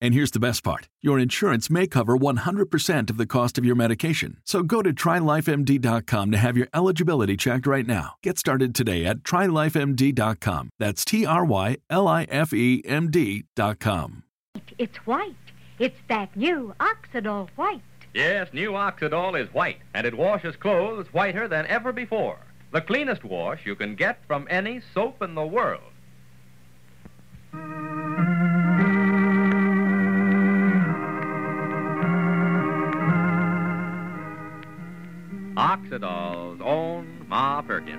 And here's the best part your insurance may cover 100% of the cost of your medication. So go to trylifemd.com to have your eligibility checked right now. Get started today at trylifemd.com. That's T R Y L I F E M D.com. It's white. It's that new Oxidol white. Yes, new Oxidol is white, and it washes clothes whiter than ever before. The cleanest wash you can get from any soap in the world. Oxidol's own Ma Perkins.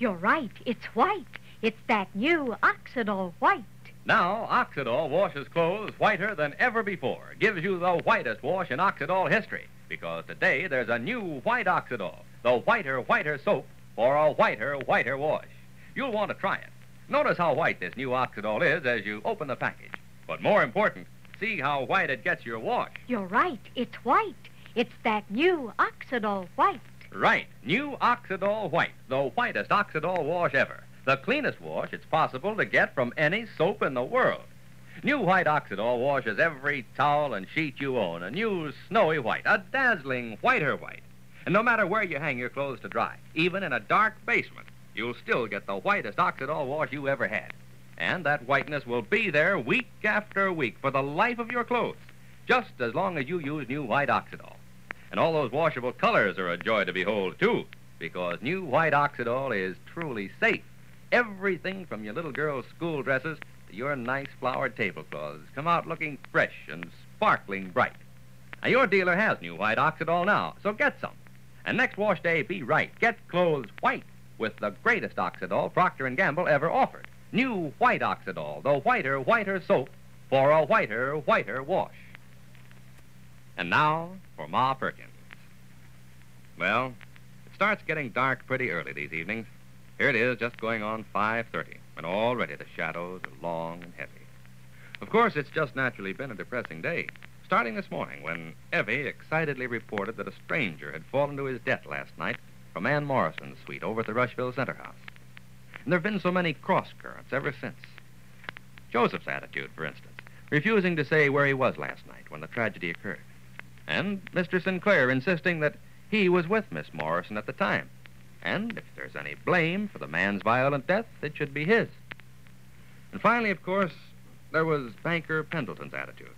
You're right. It's white. It's that new Oxidol white. Now, Oxidol washes clothes whiter than ever before. Gives you the whitest wash in Oxidol history. Because today there's a new white Oxidol, the whiter, whiter soap for a whiter, whiter wash. You'll want to try it. Notice how white this new Oxidol is as you open the package. But more important, see how white it gets your wash. You're right. It's white. It's that new Oxidol white. Right. New Oxidol White, the whitest Oxidol wash ever. The cleanest wash it's possible to get from any soap in the world. New White Oxidol washes every towel and sheet you own. A new snowy white, a dazzling whiter white. And no matter where you hang your clothes to dry, even in a dark basement, you'll still get the whitest Oxidol wash you ever had. And that whiteness will be there week after week for the life of your clothes, just as long as you use new white Oxidol. And all those washable colors are a joy to behold, too, because new white Oxidol is truly safe. Everything from your little girl's school dresses to your nice flowered tablecloths come out looking fresh and sparkling bright. Now, your dealer has new white Oxidol now, so get some. And next wash day, be right. Get clothes white with the greatest Oxidol Procter & Gamble ever offered. New white Oxidol, the whiter, whiter soap for a whiter, whiter wash. And now for Ma Perkins. Well, it starts getting dark pretty early these evenings. Here it is, just going on 5.30, and already the shadows are long and heavy. Of course, it's just naturally been a depressing day, starting this morning when Evie excitedly reported that a stranger had fallen to his death last night from Ann Morrison's suite over at the Rushville Center House. And there have been so many cross currents ever since. Joseph's attitude, for instance, refusing to say where he was last night when the tragedy occurred. And Mr. Sinclair insisting that he was with Miss Morrison at the time. And if there's any blame for the man's violent death, it should be his. And finally, of course, there was Banker Pendleton's attitude.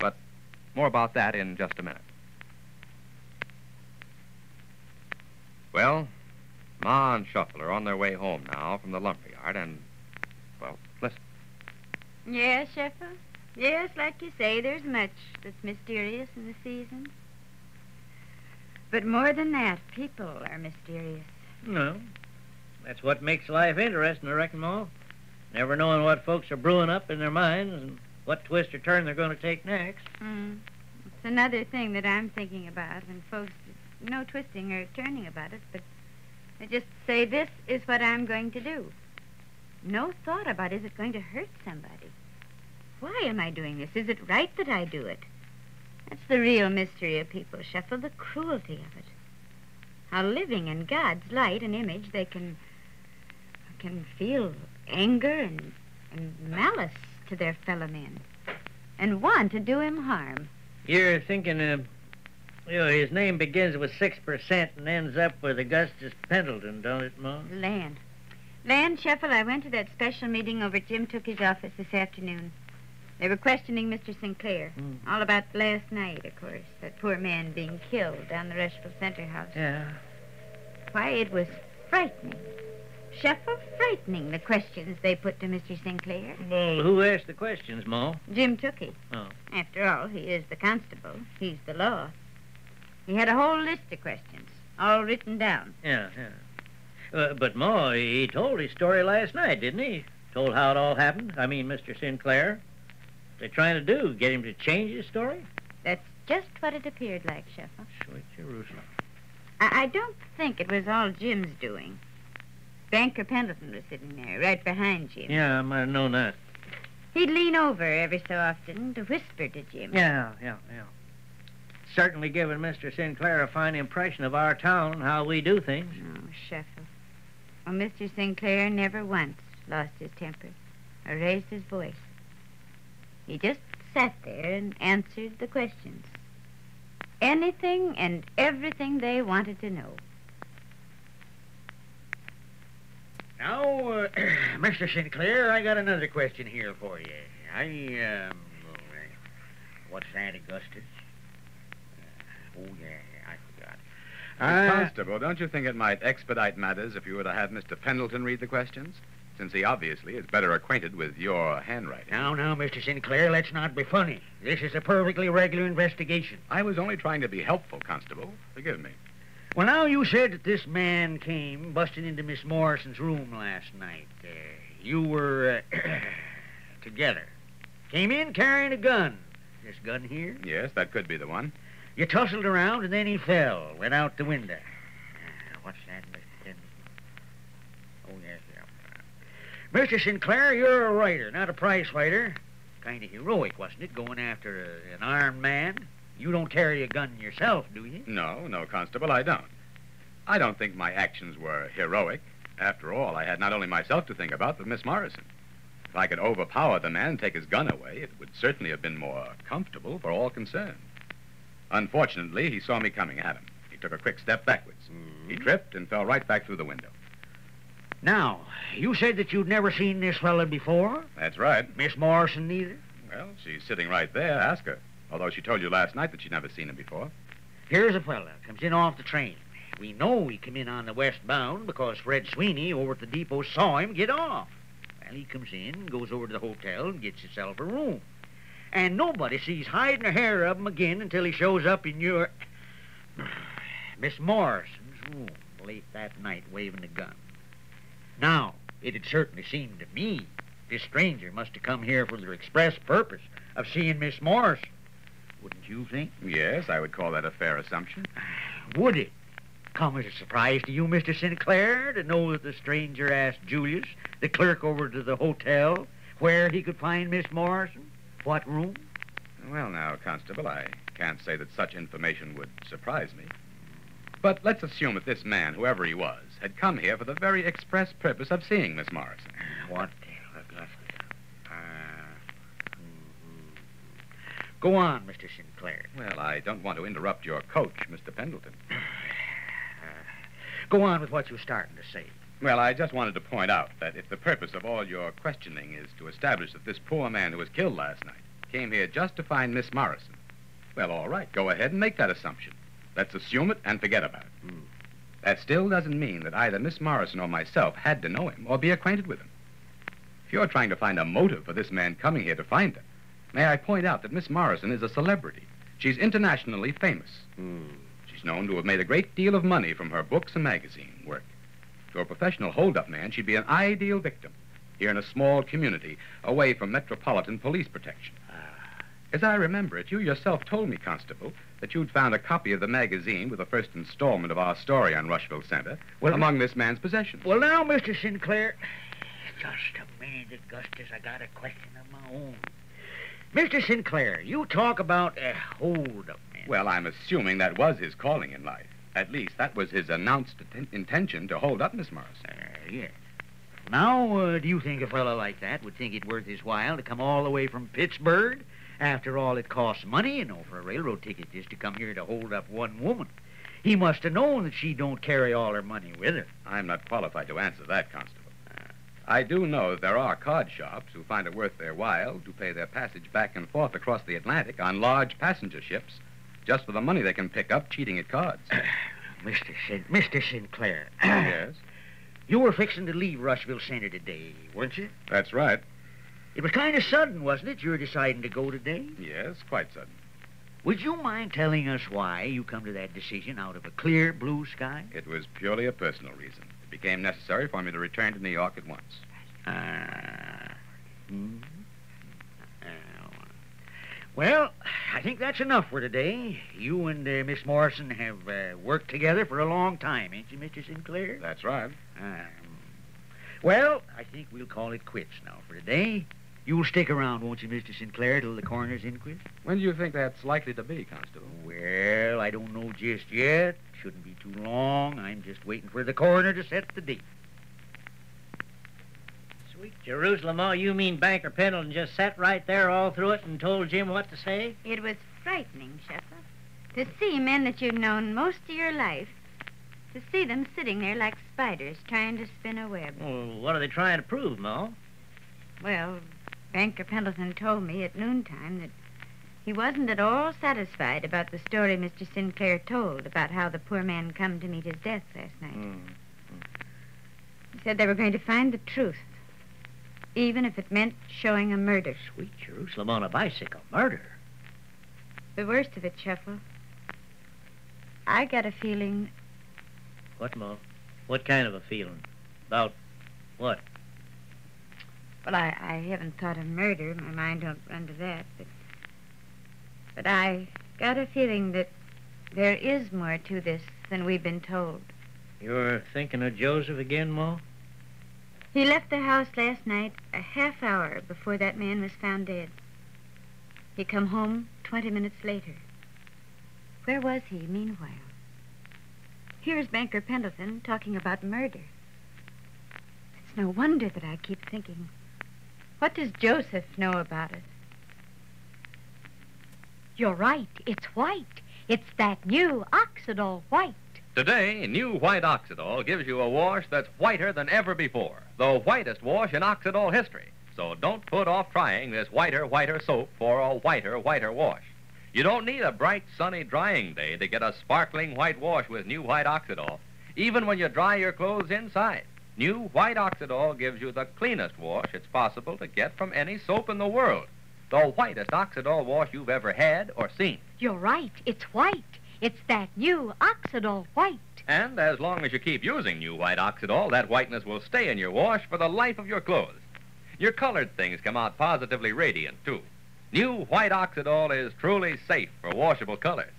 But more about that in just a minute. Well, Ma and Shuffle are on their way home now from the lumber yard, and, well, listen. Yes, Sheffield. Yes, like you say, there's much that's mysterious in the season. But more than that, people are mysterious. No. That's what makes life interesting, I reckon, Ma. Never knowing what folks are brewing up in their minds and what twist or turn they're going to take next. Mm. It's another thing that I'm thinking about when folks, no twisting or turning about it, but they just say, this is what I'm going to do. No thought about is it going to hurt somebody? Why am I doing this? Is it right that I do it? That's the real mystery of people, Shuffle, the cruelty of it. How living in God's light and image they can can feel anger and, and malice to their fellow men and want to do him harm. You're thinking, uh, you know, his name begins with 6% and ends up with Augustus Pendleton, don't it, Ma? Land. Land, Shuffle, I went to that special meeting over at Jim Tookie's office this afternoon. They were questioning Mr. Sinclair. Mm. All about last night, of course. That poor man being killed down the Rushville Center house. Yeah. Why, it was frightening. Sheffield, frightening, the questions they put to Mr. Sinclair. Well, who asked the questions, Ma? Jim Tookey. Oh. After all, he is the constable. He's the law. He had a whole list of questions, all written down. Yeah, yeah. Uh, but, Ma, he told his story last night, didn't he? Told how it all happened. I mean, Mr. Sinclair. They're trying to do, get him to change his story? That's just what it appeared like, Sheffield. Sweet Jerusalem. I, I don't think it was all Jim's doing. Banker Pendleton was sitting there, right behind Jim. Yeah, I might have known that. He'd lean over every so often to whisper to Jim. Yeah, yeah, yeah. Certainly given Mr. Sinclair a fine impression of our town and how we do things. Oh, Sheffield. Well, Mr. Sinclair never once lost his temper or raised his voice. He just sat there and answered the questions. Anything and everything they wanted to know. Now, uh, Mr. Sinclair, I got another question here for you. I, um, what's that, Augustus? Oh, yeah, yeah, I forgot. Mr. Uh, Constable, don't you think it might expedite matters if you were to have Mr. Pendleton read the questions? Since he obviously is better acquainted with your handwriting. now, now, Mr. Sinclair, let's not be funny. This is a perfectly regular investigation. I was only trying to be helpful, Constable. Forgive me. Well, now, you said that this man came busting into Miss Morrison's room last night. Uh, you were uh, together. Came in carrying a gun. This gun here? Yes, that could be the one. You tussled around and then he fell, went out the window. Uh, what's that, Mr. Pendleton? Oh, yes, yeah. Mr. Sinclair, you're a writer, not a prize fighter. Kind of heroic, wasn't it, going after a, an armed man? You don't carry a gun yourself, do you? No, no, Constable, I don't. I don't think my actions were heroic. After all, I had not only myself to think about, but Miss Morrison. If I could overpower the man and take his gun away, it would certainly have been more comfortable for all concerned. Unfortunately, he saw me coming at him. He took a quick step backwards. He mm-hmm. tripped and fell right back through the window. Now, you said that you'd never seen this fella before? That's right. Miss Morrison neither? Well, she's sitting right there. Ask her. Although she told you last night that she'd never seen him before. Here's a fella, comes in off the train. We know he come in on the westbound because Fred Sweeney over at the depot saw him get off. Well, he comes in, goes over to the hotel, and gets himself a room. And nobody sees hide nor hair of him again until he shows up in your... Miss Morrison's room late that night waving a gun. Now, it had certainly seemed to me this stranger must have come here for the express purpose of seeing Miss Morrison. Wouldn't you think? Yes, I would call that a fair assumption. Would it come as a surprise to you, Mr. Sinclair, to know that the stranger asked Julius, the clerk over to the hotel, where he could find Miss Morrison? What room? Well, now, Constable, I can't say that such information would surprise me. But let's assume that this man, whoever he was, had come here for the very express purpose of seeing Miss Morrison. What? Uh, mhm. Go on, Mr. Sinclair. Well, I don't want to interrupt your coach, Mr. Pendleton. Go on with what you were starting to say. Well, I just wanted to point out that if the purpose of all your questioning is to establish that this poor man who was killed last night came here just to find Miss Morrison, well, all right, go ahead and make that assumption. Let's assume it and forget about it. Hmm. That still doesn't mean that either Miss Morrison or myself had to know him or be acquainted with him. If you're trying to find a motive for this man coming here to find her, may I point out that Miss Morrison is a celebrity. She's internationally famous. She's known to have made a great deal of money from her books and magazine To a professional holdup man, she'd be an ideal victim here in a small community away from metropolitan police protection. Ah. As I remember it, you yourself told me, Constable, that you'd found a copy of the magazine with the first installment of our story on Rushville Center Well, among this man's possessions. Well, now, Mr. Sinclair, just a minute, Augustus. I got a question of my own. Mr. Sinclair, you talk about a hold-up man. Well, I'm assuming that was his calling in life. At least that was his announced atten- intention to hold up Miss Morrison. Uh, yes. Now, uh, do you think a fellow like that would think it worth his while to come all the way from Pittsburgh? After all, it costs money, you know, for a railroad ticket just to come here to hold up one woman. He must have known that she don't carry all her money with her. I'm not qualified to answer that, Constable. I do know that there are card shops who find it worth their while to pay their passage back and forth across the Atlantic on large passenger ships just for the money they can pick up cheating at cards. Mr. Sin- Mr. Sinclair, yes? You were fixing to leave Rushville Center today, weren't you? That's right. It was kind of sudden, wasn't it? You were deciding to go today. Yes, quite sudden. Would you mind telling us why you come to that decision out of a clear blue sky? It was purely a personal reason. It became necessary for me to return to New York at once. Ah. Hmm. Well, I think that's enough for today. You and uh, Miss Morrison have uh, worked together for a long time, ain't you, Mr. Sinclair? That's right. Um, well, I think we'll call it quits now for today. You'll stick around, won't you, Mr. Sinclair, till the coroner's inquest? When do you think that's likely to be, Constable? Well, I don't know just yet. Shouldn't be too long. I'm just waiting for the coroner to set the date. Jerusalem, oh, you mean Banker Pendleton just sat right there all through it and told Jim what to say? It was frightening, Sheffield, to see men that you'd known most of your life, to see them sitting there like spiders trying to spin a web. Well, what are they trying to prove, Ma? Well, Banker Pendleton told me at noontime that he wasn't at all satisfied about the story Mr. Sinclair told about how the poor man come to meet his death last night. Hmm. He said they were going to find the truth, even if it meant showing a murder. Sweet Jerusalem on a bicycle. Murder. The worst of it, Shuffle. I got a feeling What, Ma? What kind of a feeling? About what? Well, I, I haven't thought of murder. My mind don't run to that. But, but I got a feeling that there is more to this than we've been told. You're thinking of Joseph again, Ma? He left the house last night a half hour before that man was found dead. He come home 20 minutes later. Where was he meanwhile? Here's Banker Pendleton talking about murder. It's no wonder that I keep thinking, what does Joseph know about it? You're right. It's white. It's that new Oxidol white. Today, new white Oxidol gives you a wash that's whiter than ever before. The whitest wash in Oxidol history. So don't put off trying this whiter, whiter soap for a whiter, whiter wash. You don't need a bright, sunny drying day to get a sparkling white wash with new white Oxidol, even when you dry your clothes inside. New white Oxidol gives you the cleanest wash it's possible to get from any soap in the world. The whitest Oxidol wash you've ever had or seen. You're right. It's white. It's that new Oxidol white. And as long as you keep using new white Oxidol, that whiteness will stay in your wash for the life of your clothes. Your colored things come out positively radiant, too. New white Oxidol is truly safe for washable colors.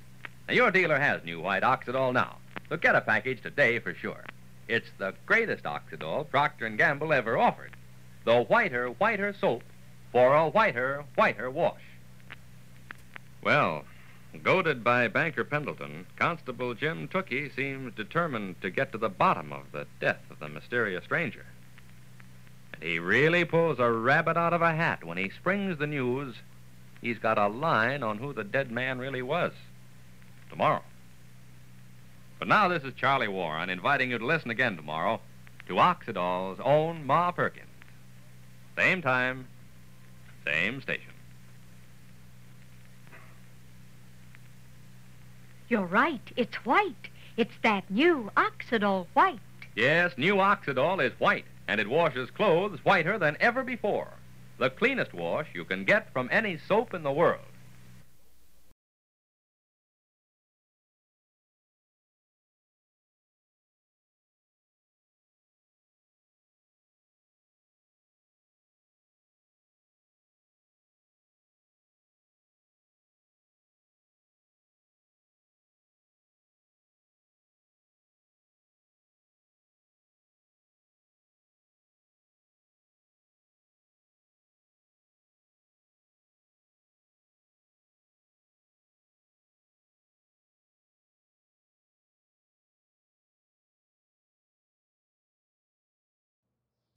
Now, your dealer has new white Oxidol now, so get a package today for sure. It's the greatest Oxidol Procter & Gamble ever offered. The whiter, whiter soap for a whiter, whiter wash. Well, goaded by Banker Pendleton, Constable Jim Tookie seems determined to get to the bottom of the death of the mysterious stranger. And he really pulls a rabbit out of a hat when he springs the news he's got a line on who the dead man really was. Tomorrow. But now this is Charlie Warren inviting you to listen again tomorrow to Oxidol's own Ma Perkins. Same time, same station. You're right. It's white. It's that new Oxidol white. Yes, new Oxidol is white, and it washes clothes whiter than ever before. The cleanest wash you can get from any soap in the world.